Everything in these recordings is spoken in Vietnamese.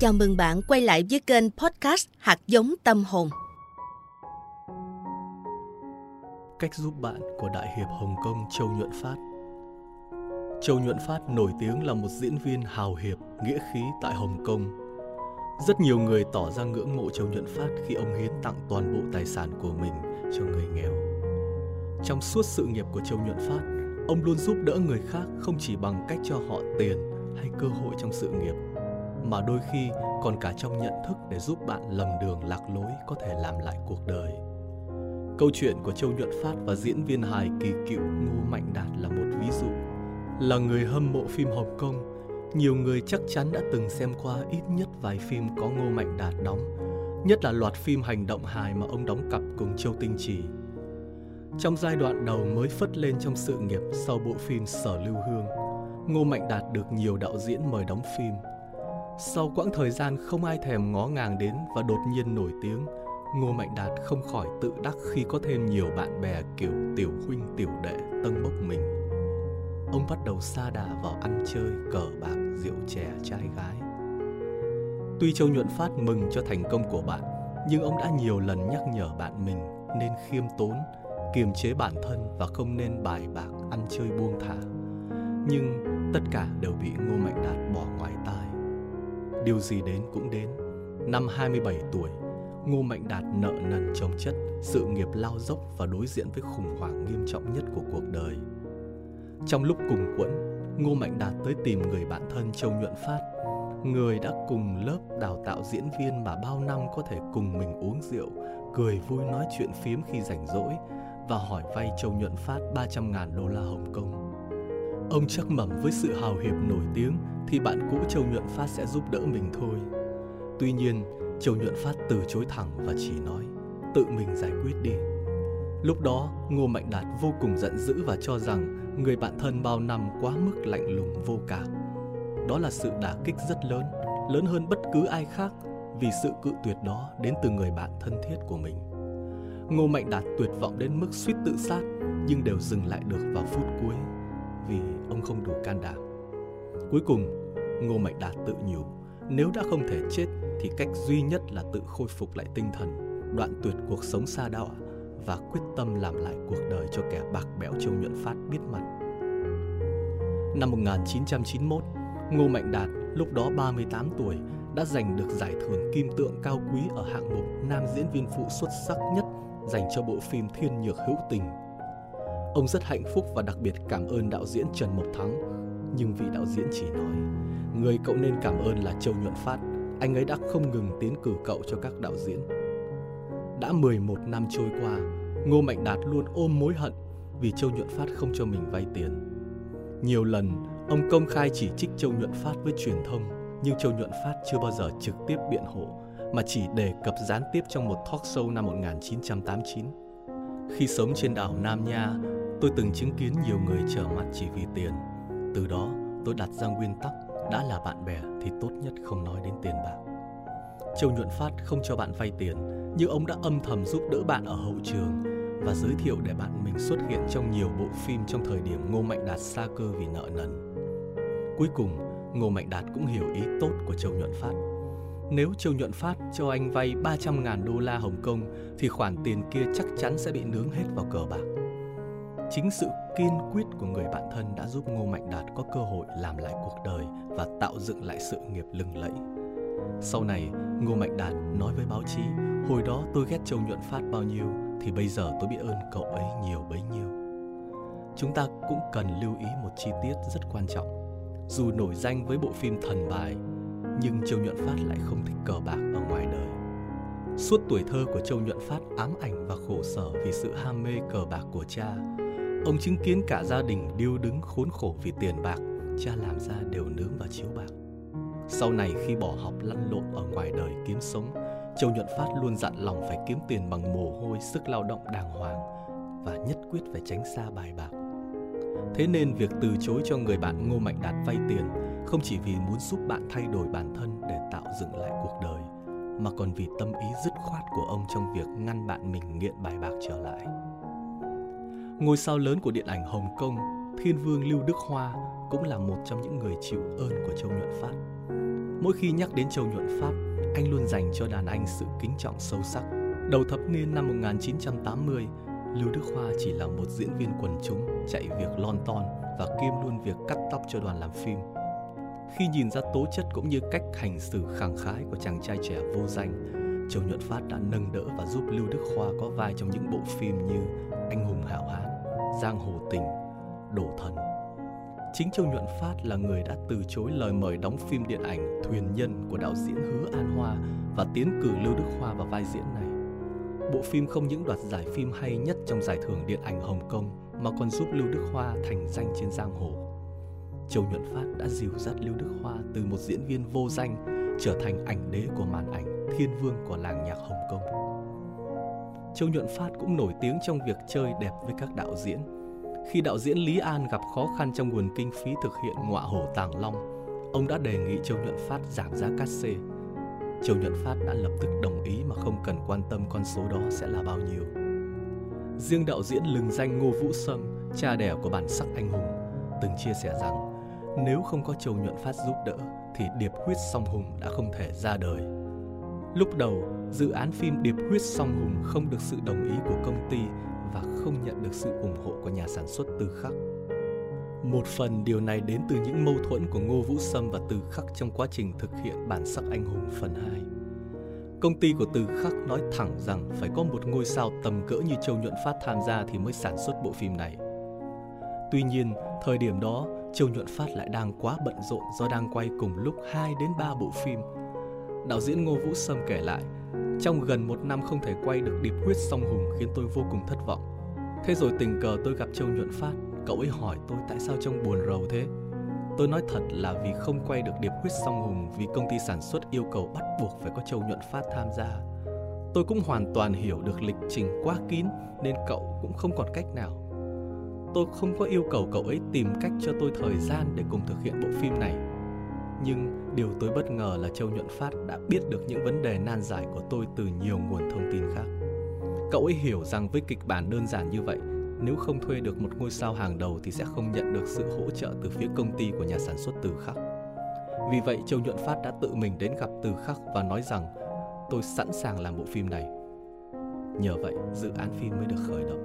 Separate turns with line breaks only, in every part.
Chào mừng bạn quay lại với kênh podcast Hạt giống tâm hồn.
Cách giúp bạn của Đại hiệp Hồng Kông Châu Nhuận Phát Châu Nhuận Phát nổi tiếng là một diễn viên hào hiệp, nghĩa khí tại Hồng Kông. Rất nhiều người tỏ ra ngưỡng mộ Châu Nhuận Phát khi ông hiến tặng toàn bộ tài sản của mình cho người nghèo. Trong suốt sự nghiệp của Châu Nhuận Phát, ông luôn giúp đỡ người khác không chỉ bằng cách cho họ tiền hay cơ hội trong sự nghiệp mà đôi khi còn cả trong nhận thức để giúp bạn lầm đường lạc lối có thể làm lại cuộc đời. Câu chuyện của Châu Nhuận Phát và diễn viên hài kỳ cựu Ngô Mạnh Đạt là một ví dụ. Là người hâm mộ phim Hồng Kông, nhiều người chắc chắn đã từng xem qua ít nhất vài phim có Ngô Mạnh Đạt đóng, nhất là loạt phim hành động hài mà ông đóng cặp cùng Châu Tinh Trì. Trong giai đoạn đầu mới phất lên trong sự nghiệp sau bộ phim Sở Lưu Hương, Ngô Mạnh Đạt được nhiều đạo diễn mời đóng phim – sau quãng thời gian không ai thèm ngó ngàng đến và đột nhiên nổi tiếng, Ngô Mạnh Đạt không khỏi tự đắc khi có thêm nhiều bạn bè kiểu tiểu huynh tiểu đệ tân bốc mình. Ông bắt đầu xa đà vào ăn chơi, cờ bạc, rượu chè, trai gái. Tuy Châu Nhuận Phát mừng cho thành công của bạn, nhưng ông đã nhiều lần nhắc nhở bạn mình nên khiêm tốn, kiềm chế bản thân và không nên bài bạc, ăn chơi buông thả. Nhưng tất cả đều bị Ngô Mạnh Đạt bỏ ngoài tai. Điều gì đến cũng đến. Năm 27 tuổi, Ngô Mạnh Đạt nợ nần chồng chất, sự nghiệp lao dốc và đối diện với khủng hoảng nghiêm trọng nhất của cuộc đời. Trong lúc cùng quẫn, Ngô Mạnh Đạt tới tìm người bạn thân Châu Nhuận Phát, người đã cùng lớp đào tạo diễn viên mà bao năm có thể cùng mình uống rượu, cười vui nói chuyện phiếm khi rảnh rỗi và hỏi vay Châu Nhuận Phát 300 ngàn đô la Hồng Kông. Ông chắc mẩm với sự hào hiệp nổi tiếng thì bạn cũ Châu Nhuận Phát sẽ giúp đỡ mình thôi. Tuy nhiên, Châu Nhuận Phát từ chối thẳng và chỉ nói tự mình giải quyết đi. Lúc đó, Ngô Mạnh Đạt vô cùng giận dữ và cho rằng người bạn thân bao năm quá mức lạnh lùng vô cảm. Đó là sự đả kích rất lớn, lớn hơn bất cứ ai khác vì sự cự tuyệt đó đến từ người bạn thân thiết của mình. Ngô Mạnh Đạt tuyệt vọng đến mức suýt tự sát nhưng đều dừng lại được vào phút cuối vì ông không đủ can đảm. Cuối cùng, Ngô Mạnh Đạt tự nhủ, nếu đã không thể chết thì cách duy nhất là tự khôi phục lại tinh thần, đoạn tuyệt cuộc sống xa đọa và quyết tâm làm lại cuộc đời cho kẻ bạc bẽo Châu Nhuận Phát biết mặt. Năm 1991, Ngô Mạnh Đạt, lúc đó 38 tuổi, đã giành được giải thưởng kim tượng cao quý ở hạng mục nam diễn viên phụ xuất sắc nhất dành cho bộ phim Thiên Nhược Hữu Tình Ông rất hạnh phúc và đặc biệt cảm ơn đạo diễn Trần Mộc Thắng. Nhưng vị đạo diễn chỉ nói, người cậu nên cảm ơn là Châu Nhuận Phát, anh ấy đã không ngừng tiến cử cậu cho các đạo diễn. Đã 11 năm trôi qua, Ngô Mạnh Đạt luôn ôm mối hận vì Châu Nhuận Phát không cho mình vay tiền. Nhiều lần, ông công khai chỉ trích Châu Nhuận Phát với truyền thông, nhưng Châu Nhuận Phát chưa bao giờ trực tiếp biện hộ, mà chỉ đề cập gián tiếp trong một talk show năm 1989. Khi sống trên đảo Nam Nha, Tôi từng chứng kiến nhiều người trở mặt chỉ vì tiền. Từ đó, tôi đặt ra nguyên tắc đã là bạn bè thì tốt nhất không nói đến tiền bạc. Châu Nhuận Phát không cho bạn vay tiền, nhưng ông đã âm thầm giúp đỡ bạn ở hậu trường và giới thiệu để bạn mình xuất hiện trong nhiều bộ phim trong thời điểm Ngô Mạnh Đạt xa cơ vì nợ nần. Cuối cùng, Ngô Mạnh Đạt cũng hiểu ý tốt của Châu Nhuận Phát. Nếu Châu Nhuận Phát cho anh vay 300 ngàn đô la Hồng Kông thì khoản tiền kia chắc chắn sẽ bị nướng hết vào cờ bạc. Chính sự kiên quyết của người bạn thân đã giúp Ngô Mạnh Đạt có cơ hội làm lại cuộc đời và tạo dựng lại sự nghiệp lừng lẫy. Sau này, Ngô Mạnh Đạt nói với báo chí, hồi đó tôi ghét Châu Nhuận Phát bao nhiêu thì bây giờ tôi biết ơn cậu ấy nhiều bấy nhiêu. Chúng ta cũng cần lưu ý một chi tiết rất quan trọng. Dù nổi danh với bộ phim Thần Bài, nhưng Châu Nhuận Phát lại không thích cờ bạc ở ngoài đời. Suốt tuổi thơ của Châu Nhuận Phát ám ảnh và khổ sở vì sự ham mê cờ bạc của cha, Ông chứng kiến cả gia đình điêu đứng khốn khổ vì tiền bạc, cha làm ra đều nướng và chiếu bạc. Sau này khi bỏ học lăn lộn ở ngoài đời kiếm sống, Châu Nhuận Phát luôn dặn lòng phải kiếm tiền bằng mồ hôi, sức lao động đàng hoàng và nhất quyết phải tránh xa bài bạc. Thế nên việc từ chối cho người bạn Ngô Mạnh Đạt vay tiền không chỉ vì muốn giúp bạn thay đổi bản thân để tạo dựng lại cuộc đời, mà còn vì tâm ý dứt khoát của ông trong việc ngăn bạn mình nghiện bài bạc trở lại. Ngôi sao lớn của điện ảnh Hồng Kông, Thiên Vương Lưu Đức Hoa cũng là một trong những người chịu ơn của Châu Nhuận Phát. Mỗi khi nhắc đến Châu Nhuận Phát, anh luôn dành cho đàn anh sự kính trọng sâu sắc. Đầu thập niên năm 1980, Lưu Đức Hoa chỉ là một diễn viên quần chúng chạy việc lon ton và kiêm luôn việc cắt tóc cho đoàn làm phim. Khi nhìn ra tố chất cũng như cách hành xử khẳng khái của chàng trai trẻ vô danh, Châu Nhuận Phát đã nâng đỡ và giúp Lưu Đức Hoa có vai trong những bộ phim như anh hùng hảo hán, Giang hồ tình, Đổ thần. Chính Châu Nhuận Phát là người đã từ chối lời mời đóng phim điện ảnh Thuyền Nhân của đạo diễn Hứa An Hoa và tiến cử Lưu Đức Hoa vào vai diễn này. Bộ phim không những đoạt giải phim hay nhất trong giải thưởng điện ảnh Hồng Kông mà còn giúp Lưu Đức Hoa thành danh trên giang hồ. Châu Nhuận Phát đã dìu dắt Lưu Đức Hoa từ một diễn viên vô danh trở thành ảnh đế của màn ảnh, thiên vương của làng nhạc Hồng Kông. Châu Nhuận Phát cũng nổi tiếng trong việc chơi đẹp với các đạo diễn. Khi đạo diễn Lý An gặp khó khăn trong nguồn kinh phí thực hiện ngọa hổ Tàng Long, ông đã đề nghị Châu Nhuận Phát giảm giá cát xê. Châu Nhuận Phát đã lập tức đồng ý mà không cần quan tâm con số đó sẽ là bao nhiêu. Riêng đạo diễn lừng danh Ngô Vũ Sâm, cha đẻ của bản sắc anh hùng, từng chia sẻ rằng nếu không có Châu Nhuận Phát giúp đỡ thì Điệp Huyết Song Hùng đã không thể ra đời. Lúc đầu, dự án phim Điệp Huyết Song Hùng không được sự đồng ý của công ty và không nhận được sự ủng hộ của nhà sản xuất Từ Khắc. Một phần điều này đến từ những mâu thuẫn của Ngô Vũ Sâm và Từ Khắc trong quá trình thực hiện bản sắc anh hùng phần 2. Công ty của Từ Khắc nói thẳng rằng phải có một ngôi sao tầm cỡ như Châu Nhuận Phát tham gia thì mới sản xuất bộ phim này. Tuy nhiên, thời điểm đó, Châu Nhuận Phát lại đang quá bận rộn do đang quay cùng lúc 2 đến 3 bộ phim. Đạo diễn Ngô Vũ Sâm kể lại, trong gần một năm không thể quay được Điệp Huyết Song Hùng khiến tôi vô cùng thất vọng. Thế rồi tình cờ tôi gặp Châu Nhuận Phát, cậu ấy hỏi tôi tại sao trông buồn rầu thế. Tôi nói thật là vì không quay được Điệp Huyết Song Hùng vì công ty sản xuất yêu cầu bắt buộc phải có Châu Nhuận Phát tham gia. Tôi cũng hoàn toàn hiểu được lịch trình quá kín nên cậu cũng không còn cách nào tôi không có yêu cầu cậu ấy tìm cách cho tôi thời gian để cùng thực hiện bộ phim này nhưng điều tôi bất ngờ là châu nhuận phát đã biết được những vấn đề nan giải của tôi từ nhiều nguồn thông tin khác. Cậu ấy hiểu rằng với kịch bản đơn giản như vậy nếu không thuê được một ngôi sao hàng đầu thì sẽ không nhận được sự hỗ trợ từ phía công ty của nhà sản xuất từ khắc. Vì vậy châu nhuận phát đã tự mình đến gặp từ khắc và nói rằng tôi sẵn sàng làm bộ phim này. Nhờ vậy dự án phim mới được khởi động.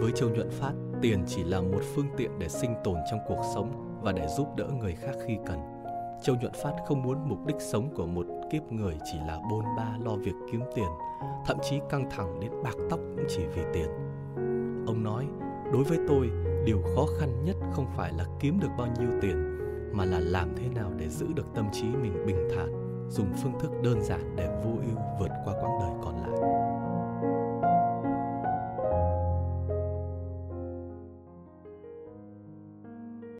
Với Châu Nhuận Phát, tiền chỉ là một phương tiện để sinh tồn trong cuộc sống và để giúp đỡ người khác khi cần. Châu Nhuận Phát không muốn mục đích sống của một kiếp người chỉ là bôn ba lo việc kiếm tiền, thậm chí căng thẳng đến bạc tóc cũng chỉ vì tiền. Ông nói, đối với tôi, điều khó khăn nhất không phải là kiếm được bao nhiêu tiền, mà là làm thế nào để giữ được tâm trí mình bình thản, dùng phương thức đơn giản để vô ưu vượt qua quãng đời còn lại.